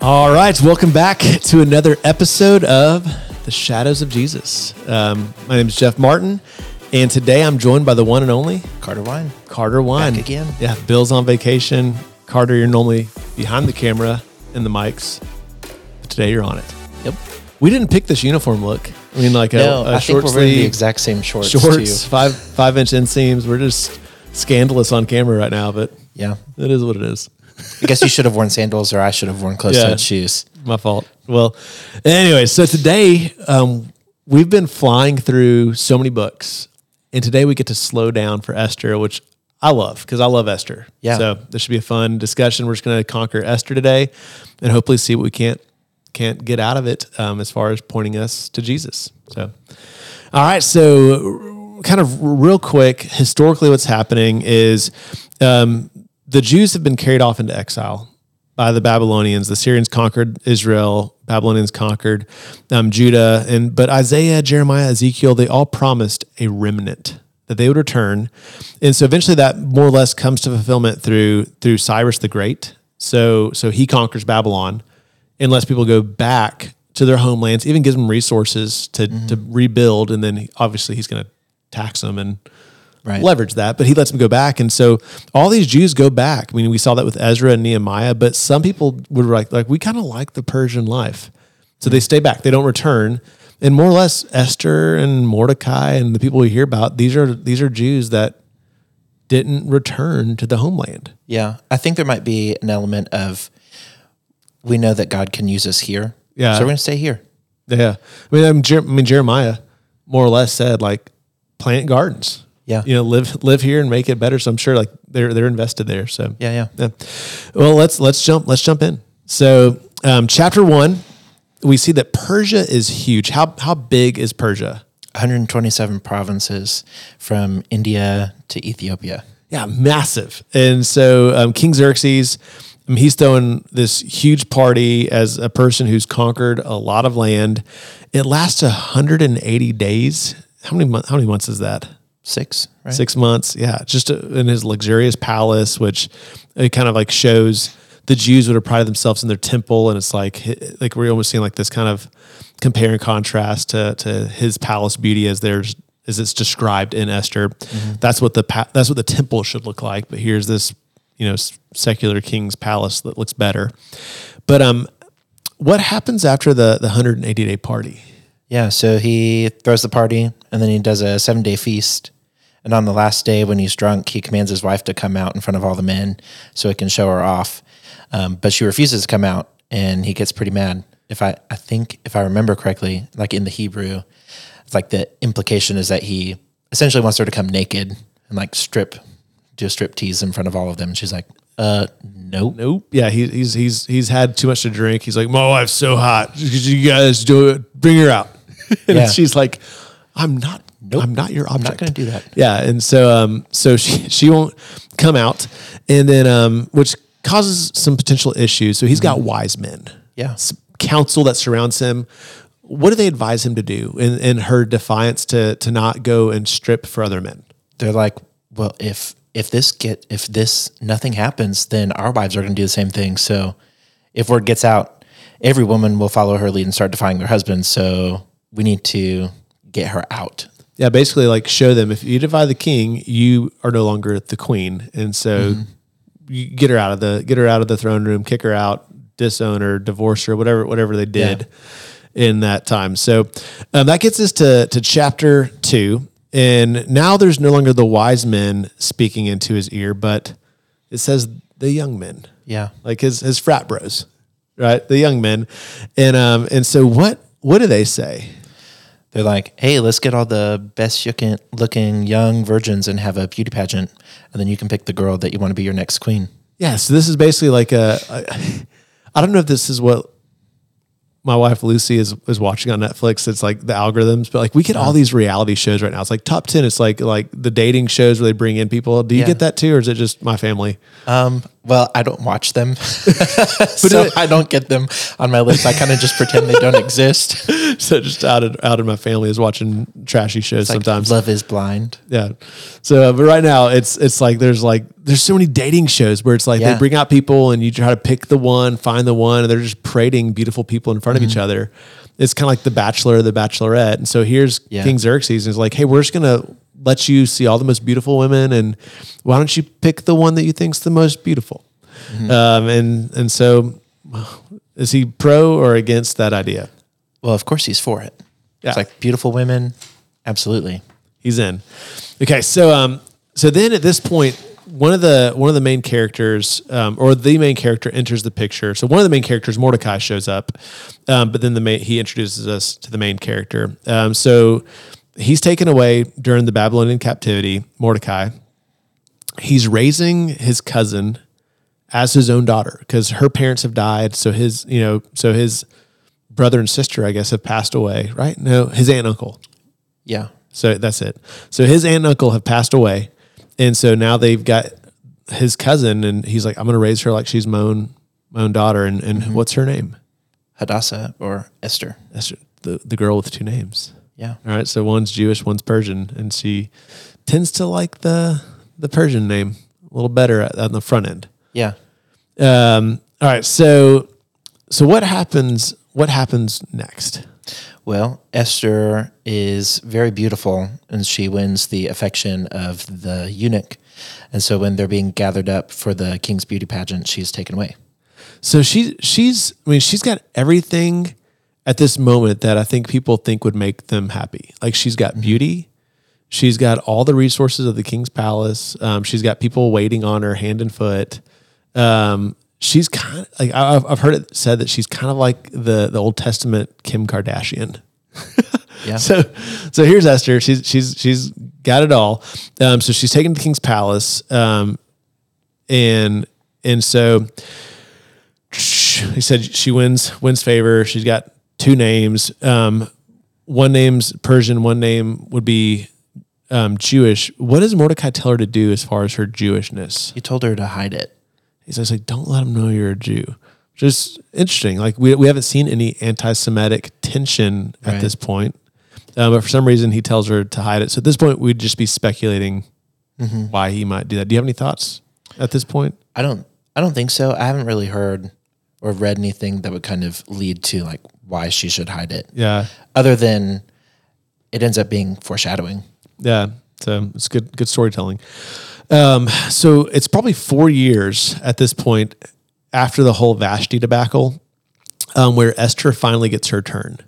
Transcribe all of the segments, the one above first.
All right, welcome back to another episode of The Shadows of Jesus. Um, my name is Jeff Martin, and today I'm joined by the one and only Carter Wine. Carter Wine. Back again. Yeah, Bill's on vacation. Carter, you're normally behind the camera and the mics, but today you're on it. Yep. We didn't pick this uniform look. I mean, like a, No, a I think short we're wearing the sleeve, exact same shorts. shorts, Too. five five inch inseams. We're just scandalous on camera right now, but Yeah. it is what it is. I guess you should have worn sandals, or I should have worn closed-toed Yeah. shoes. my fault. Well, anyway, so today um, we've been flying through so many books, and today we get to slow down for Esther, which I love because I love Esther. Yeah. So this should be a fun discussion. We're just going to conquer Esther today, and hopefully see what we can't can't get out of it um, as far as pointing us to Jesus. So, all right. So, kind of real quick, historically, what's happening is um, the Jews have been carried off into exile by the Babylonians. The Assyrians conquered Israel. Babylonians conquered um, Judah, and but Isaiah, Jeremiah, Ezekiel, they all promised a remnant that they would return, and so eventually that more or less comes to fulfillment through through Cyrus the Great. So so he conquers Babylon, unless people go back to their homelands, even gives them resources to to rebuild, and then obviously he's going to tax them and Right. leverage that, but he lets them go back. And so all these Jews go back. I mean, we saw that with Ezra and Nehemiah, but some people would like, like we kind of like the Persian life. So they stay back. They don't return. And more or less Esther and Mordecai and the people we hear about, these are these are Jews that didn't return to the homeland. Yeah, I think there might be an element of we know that God can use us here. Yeah. So we're going to stay here. Yeah. I mean, um, Jer- I mean Jeremiah more or less said like plant gardens. Yeah. You know, live live here and make it better. So I'm sure like they're they're invested there. So Yeah, yeah. Yeah. Well, let's let's jump let's jump in. So, um, chapter one, we see that Persia is huge. How how big is Persia? 127 provinces from India to Ethiopia. Yeah, massive. And so um, King Xerxes, um, he's throwing this huge party as a person who's conquered a lot of land. It lasts 180 days. How many months? How many months is that? Six, right? Six months. Yeah, just in his luxurious palace, which it kind of like shows the Jews would have prided themselves in their temple, and it's like like we're almost seeing like this kind of compare and contrast to to his palace beauty as there's as it's described in Esther. That's what the pa- that's what the temple should look like. But here's this you know secular king's palace that looks better. But um, what happens after the the 180 day party? Yeah, so he throws the party and then he does a seven day feast. And on the last day, when he's drunk, he commands his wife to come out in front of all the men so he can show her off. Um, but she refuses to come out and he gets pretty mad. If I, I think, if I remember correctly, like in the Hebrew, it's like the implication is that he essentially wants her to come naked and like strip, do a strip tease in front of all of them. And she's like, uh, nope. Nope. Yeah, he, he's he's he's had too much to drink. He's like, my wife's so hot. You guys do it. Bring her out. and Yeah. she's like, I'm not. I'm not your object. I'm not gonna do that. Yeah, and so um, so she she won't come out, and then um, which causes some potential issues. So he's got wise men. Mm-hmm. Yeah. counsel that surrounds him. What do they advise him to do in, in her defiance to to not go and strip for other men? they're like, well, if if this get if this nothing happens, then our wives are going to do the same thing. So if word gets out, every woman will follow her lead and start defying their husbands. So we need to get her out. Yeah, basically, like show them if you defy the king, you are no longer the queen, and so you get her out of the get her out of the throne room, kick her out, disown her, divorce her, whatever whatever they did in that time. So um, that gets us to to chapter two, and now there's no longer the wise men speaking into his ear, but it says the young men Yeah. like his his frat bros, right? The young men, and um and so what what do they say? They're like, hey, let's get all the best looking, young virgins and have a beauty pageant, and then you can pick the girl that you want to be your next queen. Yeah, so this is basically like a. I I don't know if this is what my wife Lucy is is watching on Netflix. It's like the algorithms, but like we get all these reality shows right now. It's like top ten. It's like like the dating shows where they bring in people. Do you Yeah. get that too, or is it just my family? Um, well, I don't watch them, so it- I don't get them on my list. I kind of just pretend they don't exist. so just out of out of my family is watching trashy shows Like, sometimes. love is blind. Yeah. So, uh, but right now it's it's like there's like there's so many dating shows where it's like Yeah. they bring out people and you try to pick the one, find the one, and they're just parading beautiful people in front of each Mm-hmm. other. It's kind of like the Bachelor or the Bachelorette. And so here's Yeah. King Xerxes and it's like, hey, we're just gonna let you see all the most beautiful women, and why don't you pick the one that you think's the most beautiful? Mm-hmm. Um, and and so, is he pro or against that idea? Well, of course he's for it. Yeah. It's like beautiful women. Absolutely. He's in. Okay, so um, so then at this point, one of the one of the main characters, um, or the main character, enters the picture. So one of the main characters, Mordecai, shows up, um, but then the main, he introduces us to the main character. Um, so he's taken away during the Babylonian captivity. Mordecai. He's raising his cousin as his own daughter because her parents have died. So his, you know, so his brother and sister, I guess, have passed away. Right? No, his aunt and uncle. Yeah. So that's it. So his aunt and uncle have passed away, and so now they've got his cousin, and he's like, "I'm going to raise her like she's my own my own daughter." And and what's her name? Hadassah or Esther. Esther, the the girl with two names. Yeah. All right. So one's Jewish, one's Persian, and she tends to like the the Persian name a little better on the front end. Yeah. Um, all right. So so what happens? What happens next? Well, Esther is very beautiful and she wins the affection of the eunuch. And so when they're being gathered up for the king's beauty pageant, she's taken away. So she's she's I mean she's got everything at this moment that I think people think would make them happy. Like she's got beauty, she's got all the resources of the king's palace. Um, she's got people waiting on her hand and foot. Um, she's kind of like I've, I've heard it said that she's kind of like the the Old Testament Kim Kardashian. Yeah. So, so here's Esther. She's she's she's got it all. Um, so she's taken to the king's palace, um, and and so he said she wins wins favor. She's got two names. Um, one name's Persian. One name would be um, Jewish. What does Mordecai tell her to do as far as her Jewishness? He told her to hide it. He says like, don't let them know you're a Jew. Just interesting. Like we we haven't seen any anti-Semitic tension at Right. this point, uh, but for some reason he tells her to hide it. So at this point, we'd just be speculating why he might do that. Do you have any thoughts at this point? I don't I don't think so. I haven't really heard or read anything that would kind of lead to like why she should hide it. Yeah, Other than it ends up being foreshadowing. yeah. So it's good good storytelling. Um, so it's probably four years at this point after the whole Vashti debacle, um, where Esther finally gets her turn.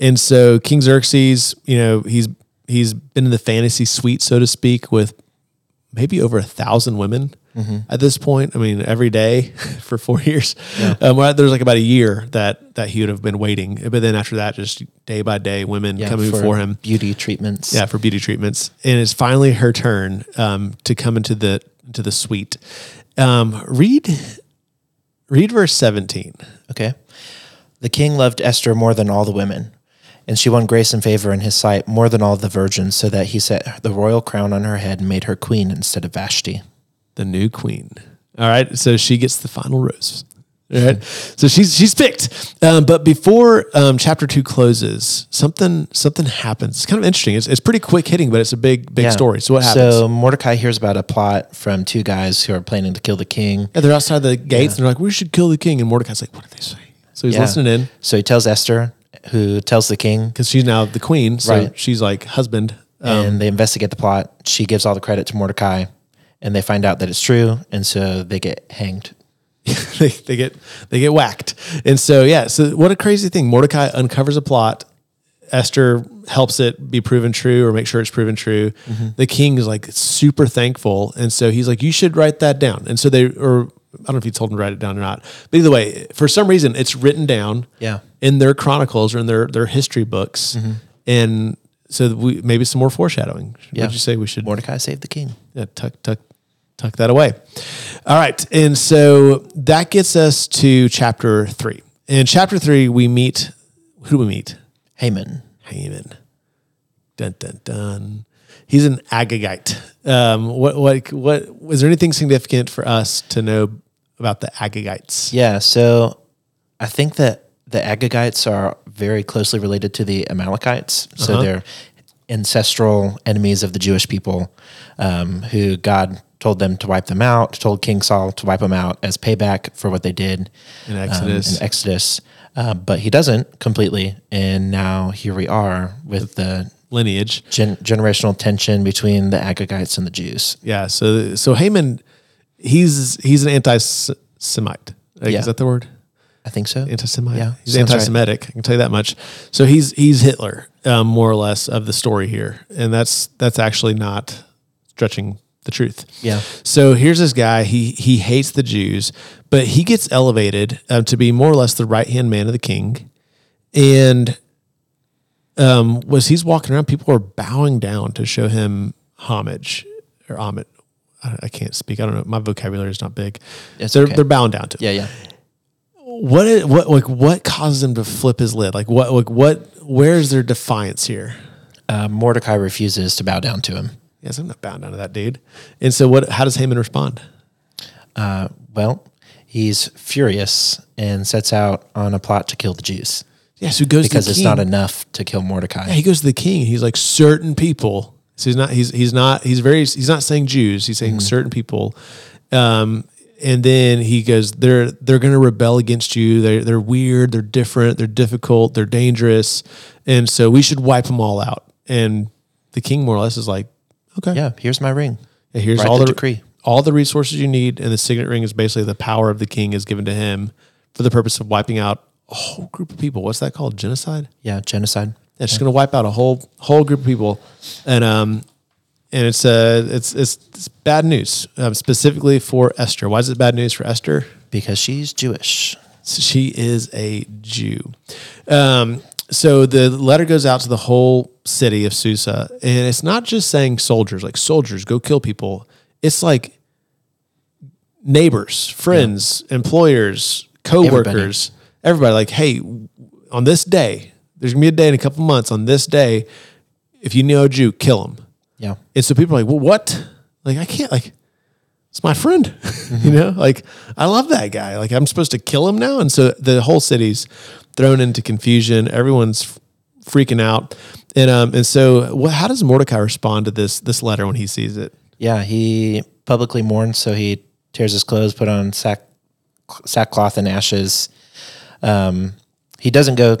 And so King Xerxes, you know, he's he's been in the fantasy suite, so to speak, with maybe over a thousand women at this point. I mean, every day for four years. Um, well, there's like about a year that that he would have been waiting, but then after that, just day by day, women coming for him. Beauty treatments. Yeah, for beauty treatments, and it's finally her turn um, to come into the into the suite. Um, read read verse seventeen. Okay. The king loved Esther more than all the women, and she won grace and favor in his sight more than all the virgins, so that he set the royal crown on her head and made her queen instead of Vashti. The new queen. All right, so she gets the final rose. All right, so she's she's picked. Um, but before um, chapter two closes, something something happens. It's kind of interesting. It's, it's pretty quick hitting, but it's a big big Yeah. story. So what happens? So Mordecai hears about a plot from two guys who are planning to kill the king. yeah, they're outside the gates, and they're like, "We should kill the king." And Mordecai's like, "What did they say?" So he's Yeah. listening in So he tells Esther, who tells the king, because she's now the queen. So Right. she's like husband. and they investigate the plot. She gives all the credit to Mordecai, and they find out that it's true, and so they get hanged. they, they get they get whacked. And so yeah, so what a crazy thing. Mordecai uncovers a plot. Esther helps it be proven true or make sure it's proven true. Mm-hmm. The king is like super thankful. And so he's like, you should write that down. And so they or I don't know if he told him to write it down or not. But either way, for some reason it's written down Yeah. in their chronicles or in their their history books. Mm-hmm. And so we maybe some more foreshadowing. Yeah. Would you say we should Mordecai saved the king. yeah, tuck, tuck, tuck that away. All right. And so that gets us to chapter three. In chapter three, we meet, who do we meet? Haman. Haman. Dun, dun, dun. He's an Agagite. Um, what, what, what, was there anything significant for us to know about the Agagites? Yeah, so I think that the Agagites are very closely related to the Amalekites. So Uh-huh. they're ancestral enemies of the Jewish people um, who God told them to wipe them out, told King Saul to wipe them out as payback for what they did In um, Exodus. in Exodus. Uh, but he doesn't completely. And now here we are with the lineage. gen- generational tension between the Agagites and the Jews. Yeah. So so Haman, he's he's an anti-Semite. Like, Yeah. Is that the word? I think so. Anti-Semite. Yeah, He's sounds anti-Semitic. I can tell you that much. So he's he's Hitler, um, more or less, of the story here, and that's that's actually not stretching the truth. Yeah. So here's this guy. He he hates the Jews, but he gets elevated uh, to be more or less the right hand man of the king, and um, was he's walking around, people are bowing down to show him homage or homage. I, I can't speak. I don't know. My vocabulary is not big. It's they're okay. they're bowing down to. him Yeah, yeah. what is, what like what causes him to flip his lid? Like what like what where's their defiance here? Uh, Mordecai refuses to bow down to him. Yes, I'm not bound down to that dude. And so what how does Haman respond? Uh, well, he's furious and sets out on a plot to kill the Jews Yeah, so goes because it's not enough to kill Mordecai. yeah, he goes to the king he's like certain people. So he's not he's he's not he's very he's not saying Jews, he's saying certain people. Um and then he goes, they're they're going to rebel against you. They're they're weird. They're different. They're difficult. They're dangerous, and so we should wipe them all out. And the king more or less is like, okay, yeah, here's my ring. Yeah, here's Write all the the, decree. all the resources you need, and the signet ring is basically the power of the king is given to him for the purpose of wiping out a whole group of people. What's that called? Genocide. Yeah, genocide. Yeah, it's just going to wipe out a whole whole group of people, and um, and it's uh, it's it's, it's bad news um, specifically for Esther. Why is it bad news for Esther? Because she's Jewish. So she is a Jew. Um, so the letter goes out to the whole city of Susa, and it's not just saying soldiers, like soldiers, go kill people. It's like neighbors, friends, employers, co-workers, everybody. Like, hey, on this day, there's gonna be a day in a couple months. On this day, if you know a Jew, kill him. Yeah. And so people are like, well, what? Like, I can't, like, it's my friend, you know? Like, I love that guy. Like, I'm supposed to kill him now. And so the whole city's thrown into confusion. Everyone's freaking out. And, um, and so what, how does Mordecai respond to this, this letter when he sees it? Yeah, he publicly mourns, so he tears his clothes, put on sack, sackcloth and ashes. Um, he doesn't go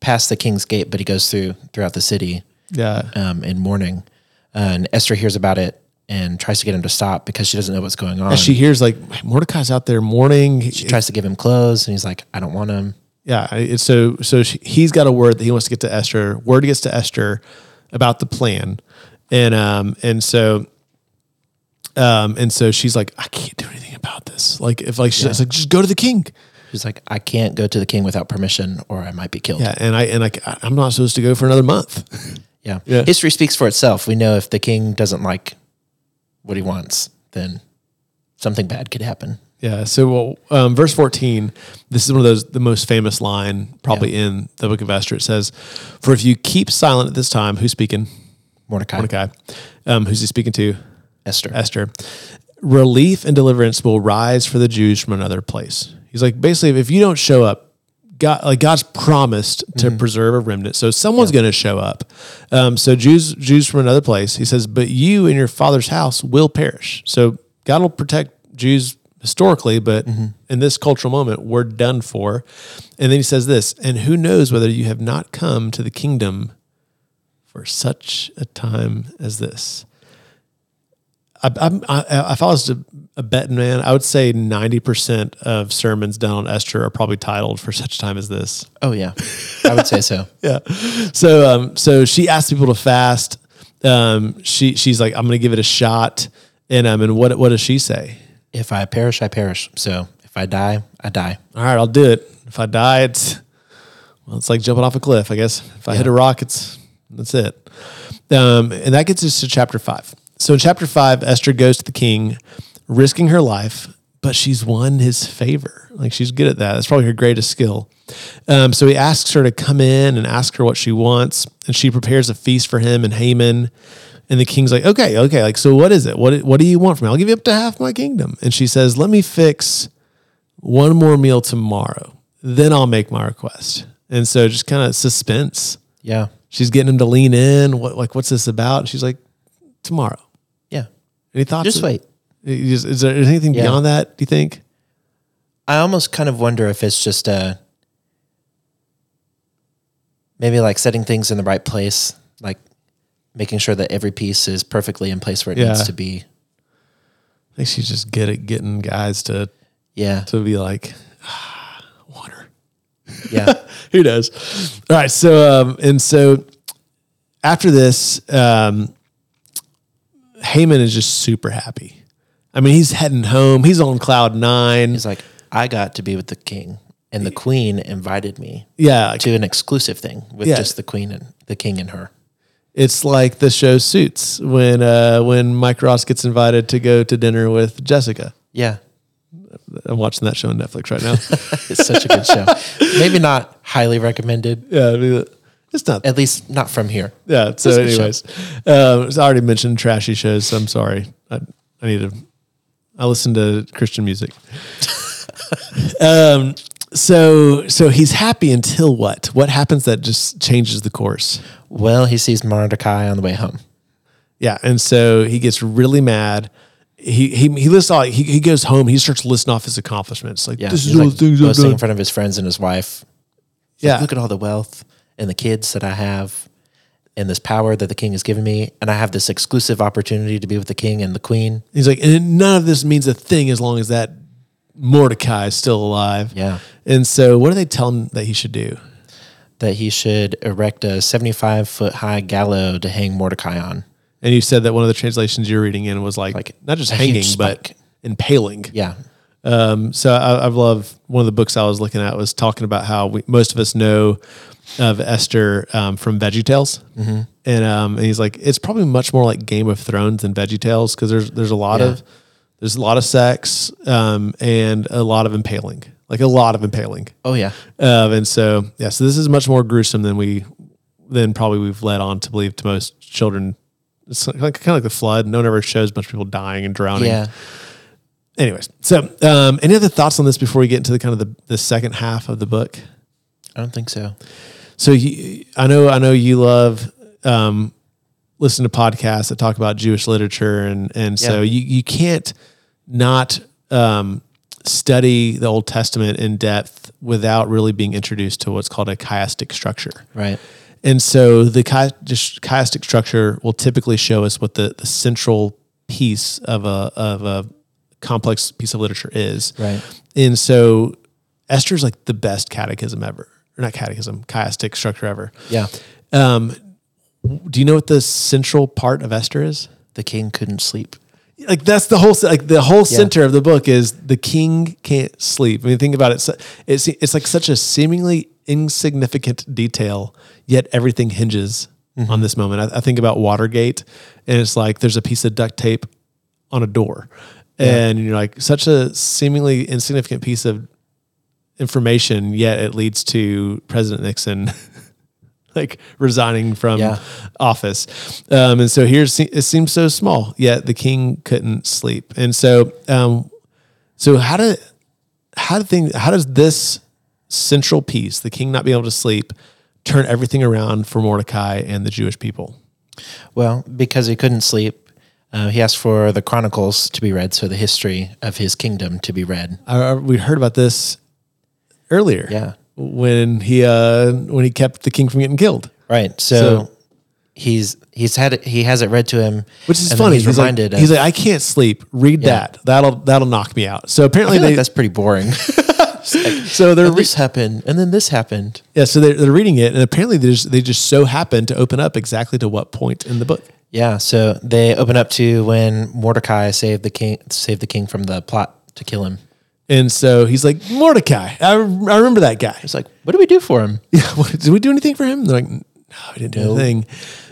past the king's gate, but he goes through throughout the city Yeah. um, in mourning. and Esther hears about it and tries to get him to stop because she doesn't know what's going on. She hears like Mordecai's out there mourning. she tries to give him clothes, and he's like, "I don't want him." Yeah, it's so so she, he's got a word that he wants to get to Esther. Word gets to Esther about the plan, and um and so um and so she's like, I can't do anything about this. Like if like she's like, just go to the king. She's like, "I can't go to the king without permission, or I might be killed." Yeah, and I and like I- I'm not supposed to go for another month. Yeah. Yeah. History speaks for itself. We know if the king doesn't like what he wants, then something bad could happen. Yeah. So, well, um, verse 14, this is one of those, the most famous line probably in the book of Esther. It says, For if you keep silent at this time, who's speaking? Mordecai, Mordecai. Um, who's he speaking to? Esther. Esther. Relief and deliverance will rise for the Jews from another place. He's like, basically, if you don't show up, God, like God's promised to preserve a remnant, so someone's going to show up. Um, so Jews, Jews from another place. He says, but you and your father's house will perish. So God will protect Jews historically, but in this cultural moment, we're done for. And then he says this, and who knows whether you have not come to the kingdom for such a time as this. I, I'm- if I was to a betting man, I would say 90% of sermons done on Esther are probably titled for such time as this. Oh yeah, I would say so. Yeah. So, um, so she asked people to fast. Um, she, she's like, I'm going to give it a shot. And, um, and what, what does she say? If I perish, I perish. So if I die, I die. All right, I'll do it. If I die, it's, well, it's like jumping off a cliff, I guess. If I hit a rock, it's, that's it. Um, and that gets us to chapter five. So in chapter five, Esther goes to the king, risking her life, but she's won his favor. Like she's good at that. That's probably her greatest skill. Um, so he asks her to come in and ask her what she wants, and she prepares a feast for him and Haman. And the king's like, okay, okay, like so, what is it? What what do you want from me? I'll give you up to half my kingdom. And she says, let me fix one more meal tomorrow, then I'll make my request. And so just kind of suspense. Yeah, She's getting him to lean in. What like what's this about? She's like, tomorrow. Any thoughts? Just wait. Is, is there anything Yeah. beyond that? Do you think? I almost kind of wonder if it's just a maybe like setting things in the right place, like making sure that every piece is perfectly in place where it Yeah. needs to be. I think she's just good at getting guys to Yeah. to be like "Ah, water. Yeah. Who knows? All right. So, um, and so after this, um, Haman is just super happy. I mean, he's heading home. He's on cloud nine. He's like, I got to be with the king, and the queen invited me Yeah. like, to an exclusive thing with Yeah. just the queen and the king and her. It's like the show Suits when uh, when Mike Ross gets invited to go to dinner with Jessica. Yeah. I'm watching that show on Netflix right now. It's such a good show. Maybe not highly recommended, yeah, I mean, it's not. at least not from here. Yeah. So, It's a good show. anyways, um, I already mentioned trashy shows. So I'm sorry. I, I need to. I listen to Christian music. um. So so he's happy until what? What happens that just changes the course? Well, he sees Mordecai on the way home. Yeah, and so he gets really mad. He he he lists all. He, he goes home. He starts listing off his accomplishments. Like Yeah. this is all like the things I've boasting in front of his friends and his wife. He's Yeah, like, look at all the wealth and the kids that I have and this power that the king has given me. And I have this exclusive opportunity to be with the king and the queen. he's like, and none of this means a thing as long as that Mordecai is still alive. Yeah. And so, what do they tell him that he should do? That he should erect a 75 foot high gallows to hang Mordecai on. And you said that one of the translations you're reading in was like, Like not just hanging, but impaling. Yeah. Um, so I, I've loved one of the books I was looking at was talking about how we, most of us know of Esther um, from VeggieTales, Mm-hmm. and um, and he's like it's probably much more like Game of Thrones than VeggieTales because there's there's a lot Yeah. of there's a lot of sex um, and a lot of impaling, like a lot of impaling, Oh, yeah. um, and so yeah, so this is much more gruesome than we than probably we've led on to believe to most children. It's like, kind of like the flood. No one ever shows a bunch of people dying and drowning Yeah. anyways so um, any other thoughts on this before we get into the kind of the, the second half of the book I don't think so. so you, i know i know you love um, listening to podcasts that talk about jewish literature and and so you, you can't not um, study the old testament in depth without really being introduced to what's called a chiastic structure Right. and so the chiastic structure will typically show us what the, the central piece of a of a complex piece of literature is. Right. And so Esther's like the best catechism ever. Or not catechism, chiastic structure ever. Yeah. Um, do you know what the central part of Esther is? The king couldn't sleep. Like that's the whole like the whole center of the book is the king can't sleep. I mean, think about it. It's it's like such a seemingly insignificant detail, yet everything hinges on this moment. I, I think about Watergate, and it's like there's a piece of duct tape on a door, and you're like such a seemingly insignificant piece of information, yet it leads to President Nixon. Like resigning from Yeah. office, um, and so here's it seems so small. Yet the king couldn't sleep, and so um, so how did how do things how does this central piece, the king not being able to sleep, turn everything around for Mordecai and the Jewish people? Well, because he couldn't sleep, uh, he asked for the Chronicles to be read, so the history of his kingdom to be read. I, I- we heard about this earlier. Yeah. when he uh, when he kept the king from getting killed, Right. So, So- he's he's had it, he has it read to him, which is funny. He's, He's, reminded. like, he's like, I can't sleep. Read that. That'll that'll knock me out. So apparently they like that's pretty boring. so they're and re- this happened, and then this happened. yeah. So they're, they're reading it, and apparently they just they just so happen to open up exactly to what point in the book. Yeah. So they open up to when Mordecai saved the king, saved the king from the plot to kill him. And so he's like Mordecai. I, I remember that guy. It's like, what do we do for him? Yeah, what, did we do anything for him? They're like, no, we didn't do No. anything.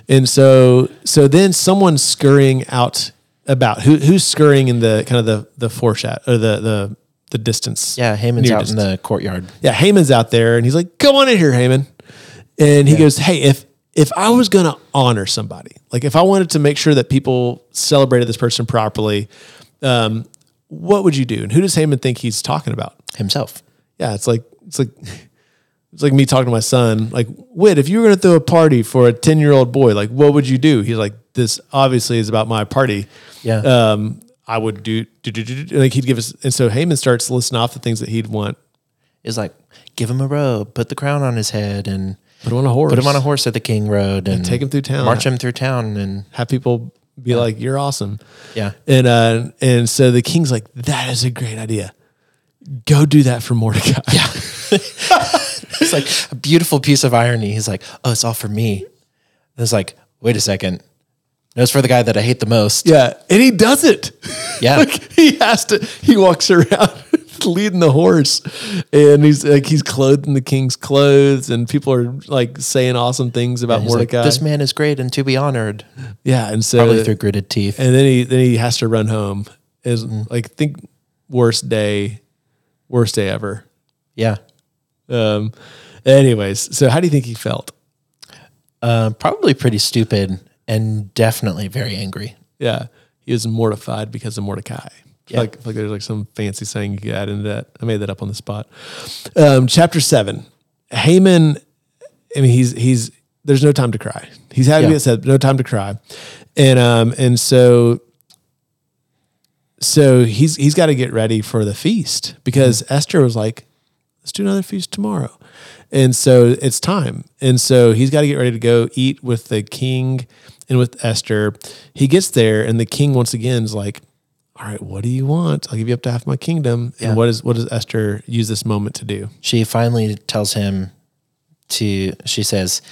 And so, so then someone's scurrying out about who who's scurrying in the kind of the the foreshadow or the the the distance. Yeah, Haman's out distance. in the courtyard. yeah. Haman's out there, and he's like, "Come on in here, Haman." And he goes, "Hey, if if I was going to honor somebody, like if I wanted to make sure that people celebrated this person properly, um, what would you do?" And who does Haman think he's talking about? Himself. yeah, it's like it's like it's like me talking to my son. Like, Wit, if you were gonna throw a party for a ten year old boy, like, what would you do? He's like, this obviously is about my party. Yeah. Um, I would do, do, do, do, do. like he'd give us, and so Haman starts listing off the things that he'd want. Is like give him a robe, put the crown on his head, and Put him on a horse. put him on a horse at the king rode, and, take him through town. march him through town, and Have people be like, "You're awesome," yeah, and uh, and so the king's like, "That is a great idea. Go do that for Mordecai." Yeah, it's like a beautiful piece of irony. He's like, oh, it's all for me. And it's like, wait a second, no, it's for the guy that I hate the most. yeah, and he does it. Yeah. like he has to. He walks around leading the horse, and he's like he's clothed in the king's clothes, and people are like saying awesome things about He's like, Mordecai. this man is great and to be honored, yeah, and so probably through gritted teeth. and then he then he has to run home. Is Mm-hmm. like think worst day, worst day ever. yeah, Um. Anyways, so how do you think he felt? uh, probably pretty stupid and definitely very angry. Yeah, he was mortified because of Mordecai. Yeah. Like, like there's like some fancy saying you could add into that. I made that up on the spot. Um, chapter seven, Haman. I mean, he's he's there's no time to cry. He's to Yeah. be said, no time to cry, and um and so so he's he's got to get ready for the feast because Esther was like, let's do another feast tomorrow. And so it's time. And so he's got to get ready to go eat with the king and with Esther. He gets there and the king once again is like, all right, what do you want? I'll give you up to half my kingdom. Yeah. And what is what does Esther use this moment to do? She finally tells him to. She says,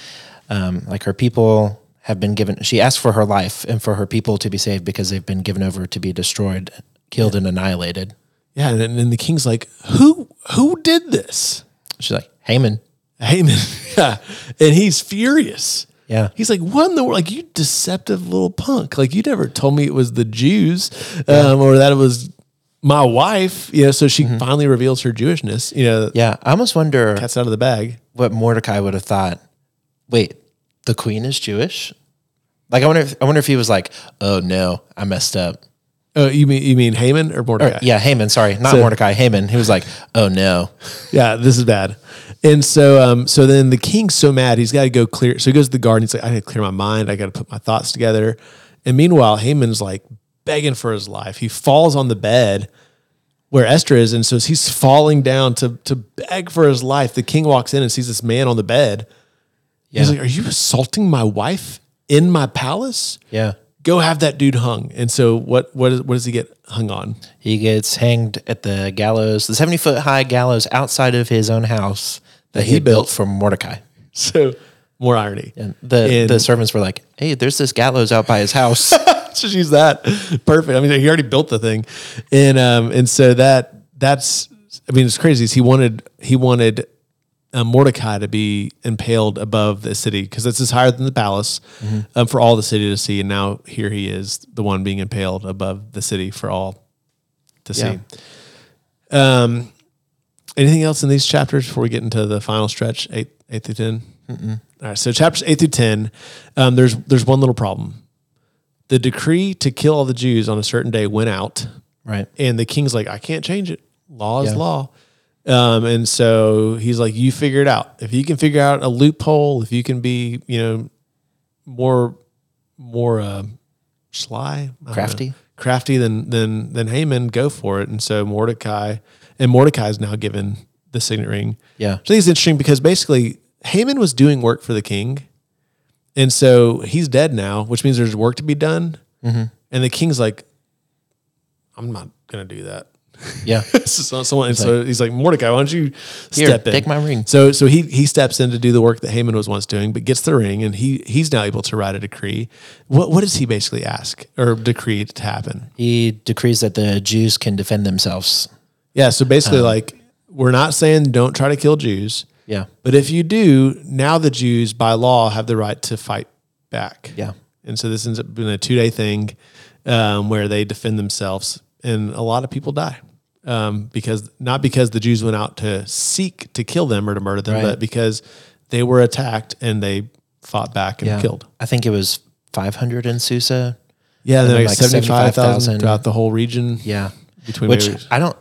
um, like her people have been given. She asked for her life and for her people to be saved because they've been given over to be destroyed, killed, and annihilated. Yeah, and, then the king's like, who who did this? She's like, Haman. Haman. yeah. And he's furious. Yeah. He's like, what in the world? Like, you deceptive little punk. Like, you never told me it was the Jews um, or that it was my wife. You know, so she finally reveals her Jewishness. You know, Yeah, I almost wonder cat's out of the bag. what Mordecai would have thought. Wait, the queen is Jewish. Like I wonder. If, I wonder if he was like, "Oh no, I messed up." Oh, you mean you mean Haman or Mordecai? Yeah, Haman. Sorry, not So- Mordecai. Haman. He was like, "Oh no." yeah, this is bad. And so, um, so then the king's so mad, he's got to go clear. So he goes to the garden. He's like, I got to clear my mind. I got to put my thoughts together. And meanwhile, Haman's like begging for his life. He falls on the bed where Esther is, and so as he's falling down to to beg for his life, the king walks in and sees this man on the bed. Yeah. He's like, "Are you assaulting my wife in my palace? Yeah, Go have that dude hung." And so, what what is, what does he get hung on? he gets hanged at the gallows, the seventy foot high gallows outside of his own house that he, he built built. for Mordecai. So more irony. And the And- the servants were like, "Hey, there's this gallows out by his house." just use that. Perfect. I mean, he already built the thing, and um, and so that that's. I mean, it's crazy. He wanted he wanted uh, Mordecai to be impaled above the city because this is higher than the palace um, for all the city to see, and now here he is, the one being impaled above the city for all to Yeah. see. Um, anything else in these chapters before we get into the final stretch, eight eight through 10 All right, so chapters eight through ten, um, there's there's one little problem. The decree to kill all the Jews on a certain day went out, right. and the king's like, I can't change it. Law is Yeah. law. Um, and so he's like, you figure it out. If you can figure out a loophole, if you can be, you know, more, more, uh, sly, don't know, Crafty? crafty than, than, than Haman, go for it. And so Mordecai and Mordecai is now given the signet ring. Yeah. I think it's interesting because basically Haman was doing work for the king. And so he's dead now, which means there's work to be done. Mm-hmm. And the king's like, I'm not going to do that. Yeah. This is not someone. And so he's like, Mordecai, why don't you Here, step in? take my ring. So so he he steps in to do the work that Haman was once doing, but gets the ring, and he he's now able to write a decree. What what does he basically ask or decree to happen? He decrees that the Jews can defend themselves. Yeah. So basically, Um, like we're not saying don't try to kill Jews, Yeah. but if you do, now the Jews by law have the right to fight back. Yeah. And so this ends up being a two day thing um, where they defend themselves, and a lot of people die um, because not because the Jews went out to seek to kill them or to murder them, Right. but because they were attacked and they fought back and Yeah. killed. I think it was 500 in Susa. Yeah, and then then like like seventy five thousand 75,000. throughout the whole region. Yeah. Between Which I don't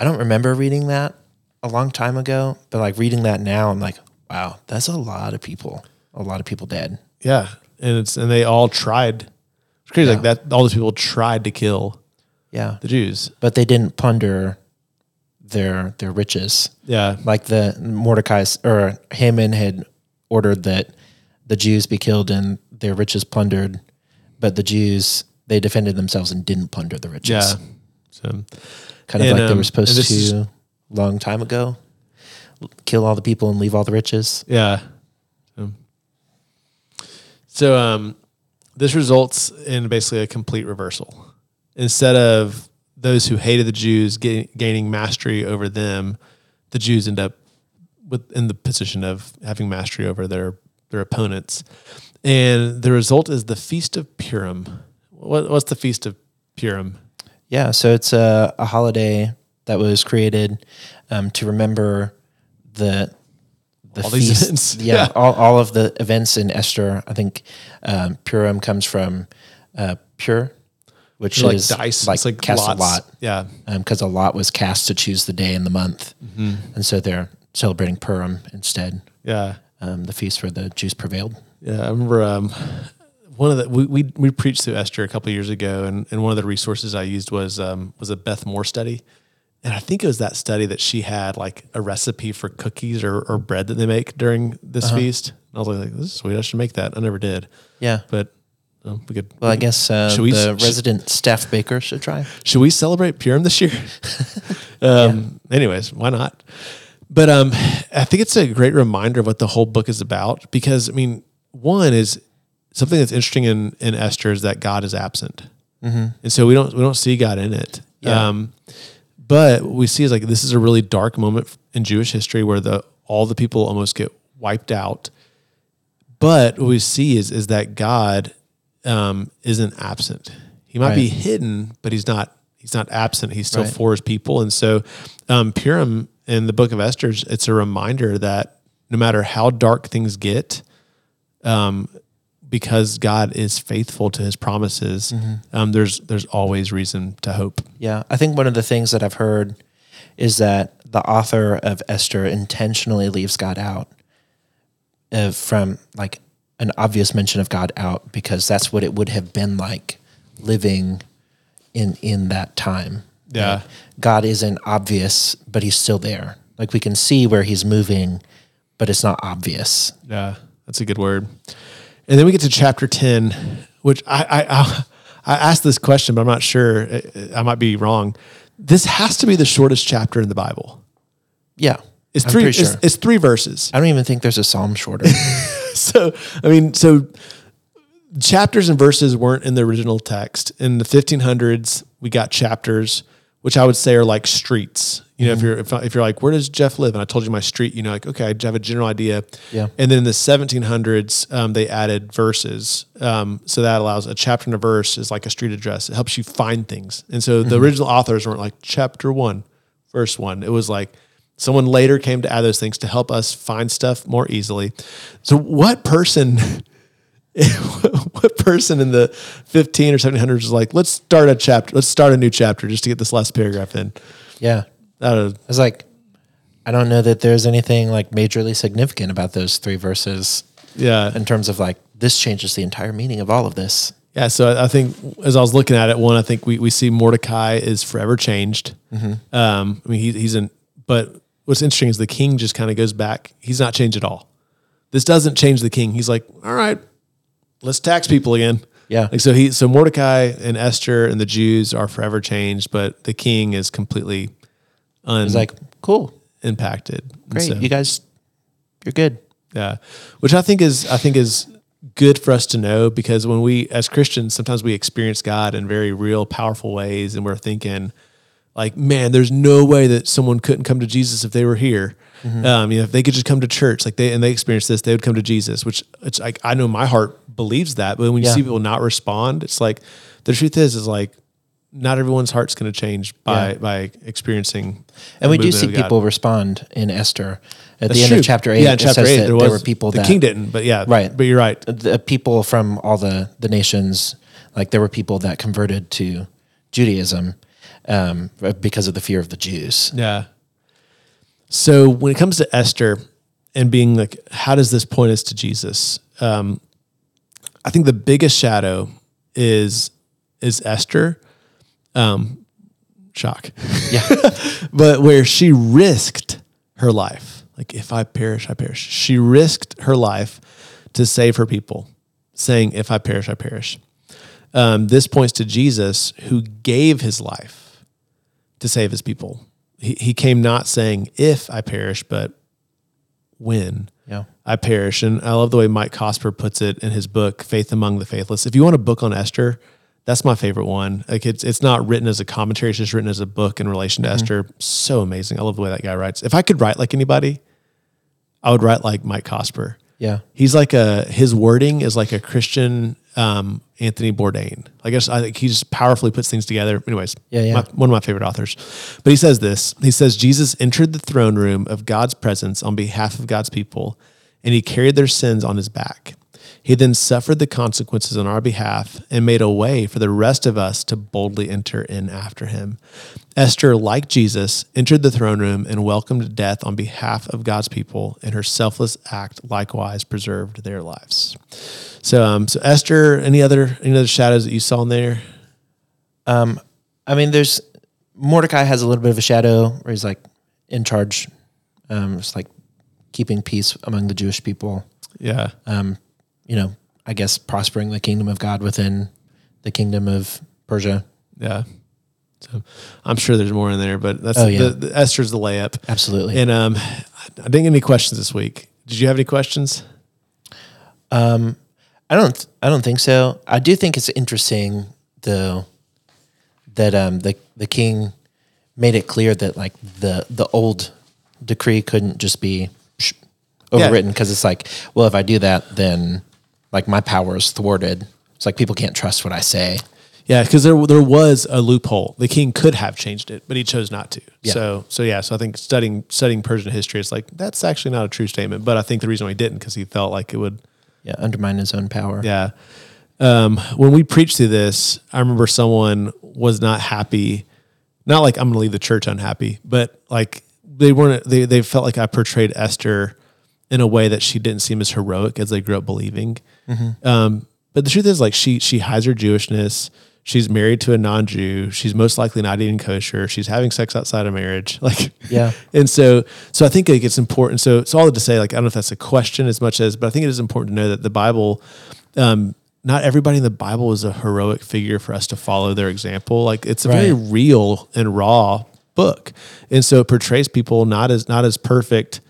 I don't remember reading that a long time ago, but like reading that now I'm like, wow, that's a lot of people. A lot of people dead. Yeah, and it's and they all tried. It's crazy like that. All those people tried to kill Yeah. the Jews. But they didn't plunder their their riches. Yeah, Like the Mordecai's or Haman had ordered that the Jews be killed and their riches plundered, but the Jews they defended themselves and didn't plunder the riches. yeah. So Kind of And, like they um, were supposed to is- long time ago. Kill all the people and leave all the riches. Yeah. So, so um, this results in basically a complete reversal. Instead of those who hated the Jews gaining mastery over them, the Jews end up with in the position of having mastery over their their opponents. And the result is the Feast of Purim. What, what's the Feast of Purim? Yeah, so it's a, a holiday that was created um, to remember the the All feast-. Yeah, Yeah. All, all of the events in Esther. I think um, Purim comes from uh, pure, which Like is dice. like, like cast lots. a lot Yeah. because a lot was cast to choose the day and the month, Mm-hmm. and so they're celebrating Purim instead. Yeah. Um, the feast where the Jews prevailed. Yeah, I remember um, one of the we, we we preached through Esther a couple years ago, and, and one of the resources I used was um, was a Beth Moore study, and I think it was that study that she had like a recipe for cookies or, or bread that they make during this Uh-huh. feast. And I was like, "This is sweet. I should make that." I never did, Yeah. but um, we could. Well, I guess uh, we- the should- resident staff baker should try. Should we celebrate Purim this year? um, Anyways, why not? But um, I think it's a great reminder of what the whole book is about because I mean, one is something that's interesting in in Esther is that God is absent, and so we don't we don't see God in it. Yeah. Um, but what we see is like this is a really dark moment in Jewish history where the all the people almost get wiped out. But what we see is is that God um, isn't absent. He might be hidden, but he's not. He's not absent. He's still Right. for his people. And so, um, Purim in the Book of Esther, it's a reminder that no matter how dark things get, um, because God is faithful to His promises, um, there's there's always reason to hope. Yeah, I think one of the things that I've heard is that the author of Esther intentionally leaves God out uh, from like an obvious mention of God out because that's what it would have been like living in in that time. Yeah. Like, God isn't obvious, but he's still there. Like we can see where he's moving, but it's not obvious. Yeah, that's a good word. And then we get to chapter ten, which I I, I, I asked this question, but I'm not sure. I might be wrong. This has to be the shortest chapter in the Bible. Yeah. It's I'm three. pretty It's, it's three verses. I don't even think there's a psalm shorter. so I mean, so chapters and verses weren't in the original text. In the 1500s, we got chapters, which I would say are like streets. You know, if you're if, if you're like, where does Jeff live? And I told you my street, you know, like okay, I have a general idea. Yeah. And then in the 1700s, um, they added verses, um, so that allows a chapter and a verse is like a street address. It helps you find things. And so the original authors weren't like chapter one, verse one. It was like someone later came to add those things to help us find stuff more easily. So what person? what person in the 15 or 1700s is like, let's start a chapter, let's start a new chapter just to get this last paragraph in. yeah. I. I was like, I don't know that there's anything like majorly significant about those three verses Yeah. in terms of like this changes the entire meaning of all of this. Yeah, so I- think as I was looking at it, one, I think we, we see Mordecai is forever changed. Um, I mean, he, he's in, but what's interesting is the king just kind of goes back. He's not changed at all. This doesn't change the king. He's like, all right, let's tax people again. Yeah. Like so he so Mordecai and Esther and the Jews are forever changed, but the king is completely It's like, cool, unimpacted. And great, so- you guys, you're good. yeah, which I think is I think is good for us to know because when we as Christians sometimes we experience God in very real, powerful ways, and we're thinking like, man, there's no way that someone couldn't come to Jesus if they were here. Um, you know, if they could just come to church, like they and they experience this, they would come to Jesus. Which it's like I know my heart believes that, but when you Yeah. see people not respond, it's like the truth is is like not everyone's heart's going to change by Yeah. by experiencing. And we do see people respond in Esther at That's the end true. of chapter eight. Yeah, it chapter says eight, there, was, there were people the that king didn't, but yeah, Right. But you're right. the people from all the the nations, like there were people that converted to Judaism um, because of the fear of the Jews. Yeah. So when it comes to Esther and being like, how does this point us to Jesus? Um, I think the biggest shadow is is Esther, Um, shock. Yeah. but where she risked her life. Like, if I perish, I perish. She risked her life to save her people, saying, If I perish, I perish. Um, this points to Jesus who gave his life to save his people. He, he came not saying, If I perish, but when Yeah. I perish. And I love the way Mike Cosper puts it in his book, Faith Among the Faithless. If you want a book on Esther, that's my favorite one. Like it's it's not written as a commentary, it's just written as a book in relation to mm-hmm. Esther. So amazing. I love the way that guy writes. If I could write like anybody, I would write like Mike Cosper. Yeah. He's like a his wording is like a Christian um, Anthony Bourdain. I guess I think he just powerfully puts things together. Anyways, Yeah, yeah. my- one of my favorite authors. But he says this. He says Jesus entered the throne room of God's presence on behalf of God's people, and he carried their sins on his back. He then suffered the consequences on our behalf and made a way for the rest of us to boldly enter in after him. Esther, like Jesus, entered the throne room and welcomed death on behalf of God's people, and her selfless act likewise preserved their lives. So, um, so Esther, any other any other shadows that you saw in there? Um, I mean, there's Mordecai has a little bit of a shadow where he's like in charge, um, just like keeping peace among the Jewish people. Yeah, Um, you know, I guess prospering the kingdom of God within the kingdom of Persia. yeah. So I'm sure there's more in there, but that's Oh, yeah. the, the Esther's the layup. Absolutely. And um, I didn't get any questions this week. Did you have any questions? Um, I don't. I don't think so. I do think it's interesting though that um, the the king made it clear that like the the old decree couldn't just be overwritten because it's like, well, if I do that, then like my power is thwarted. It's like people can't trust what I say. Yeah, because there there was a loophole. The king could have changed it, but he chose not to. Yeah. So so yeah. So I think studying studying Persian history, is like that's actually not a true statement. But I think the reason why he didn't because he felt like it would Yeah, undermine his own power. Yeah. Um, when we preached through this, I remember someone was not happy. Not like I'm going to leave the church unhappy, but like they weren't. They they felt like I portrayed Esther in a way that she didn't seem as heroic as they grew up believing. Um, but the truth is, like she she hides her Jewishness. She's married to a non-Jew. She's most likely not eating kosher. She's having sex outside of marriage. Like, Yeah. and so, so I think like it's important. So, so all that to say, like, I don't know if that's a question as much as, but I think it is important to know that the Bible, um, not everybody in the Bible is a heroic figure for us to follow their example. Like, it's a very real and raw book, and so it portrays people not as not as perfect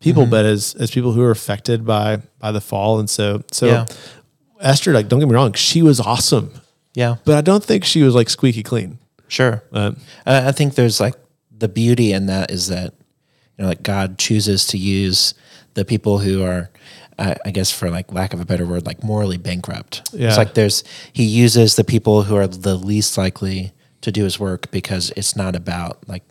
people, Mm-hmm. but as as people who are affected by by the fall. And so, so Yeah. Esther, like, don't get me wrong, she was awesome, Yeah, but I don't think she was like squeaky clean. sure. I I think there's like the beauty in that is that you know like God chooses to use the people who are I, I guess for like lack of a better word like morally bankrupt. Yeah. It's like there's he uses the people who are the least likely to do his work because it's not about like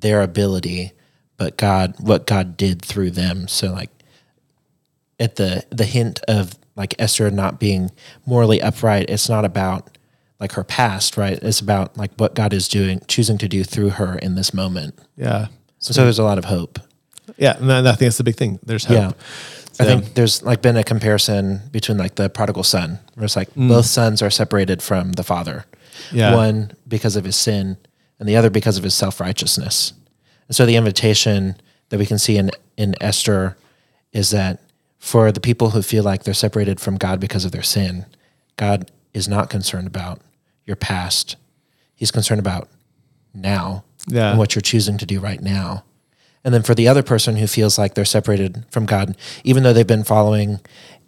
their ability but God what God did through them. So like at the the hint of like Esther not being morally upright, it's not about like her past, right? It's about like what God is doing, choosing to do through her in this moment. yeah. So, there's a lot of hope. Yeah, and I think that's the big thing. There's hope. Yeah. I think there's like been a comparison between like the prodigal son, where it's like mm. both sons are separated from the father. Yeah. One because of his sin, and the other because of his self righteousness. And so the invitation that we can see in in Esther is that for the people who feel like they're separated from God because of their sin, God is not concerned about your past. He's concerned about now Yeah. and what you're choosing to do right now. And then for the other person who feels like they're separated from God, even though they've been following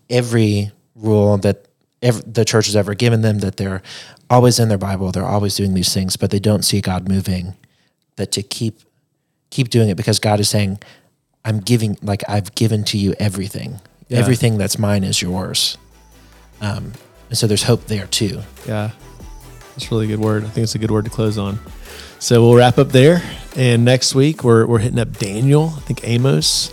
every rule that the church has ever given them, that they're always in their Bible, they're always doing these things, but they don't see God moving, that to keep keep doing it because God is saying, I'm giving like I've given to you everything. Yeah. Everything that's mine is yours. Um, and so there's hope there too. Yeah. That's a really good word. I think it's a good word to close on. So we'll wrap up there. And next week we're we're hitting up Daniel, I think Amos,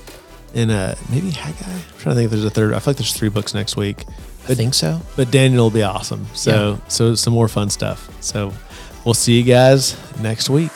and uh maybe Haggai. I'm trying to think if there's a third. I feel like there's three books next week. I think so. But Daniel will be awesome. So so some more fun stuff. So we'll see you guys next week.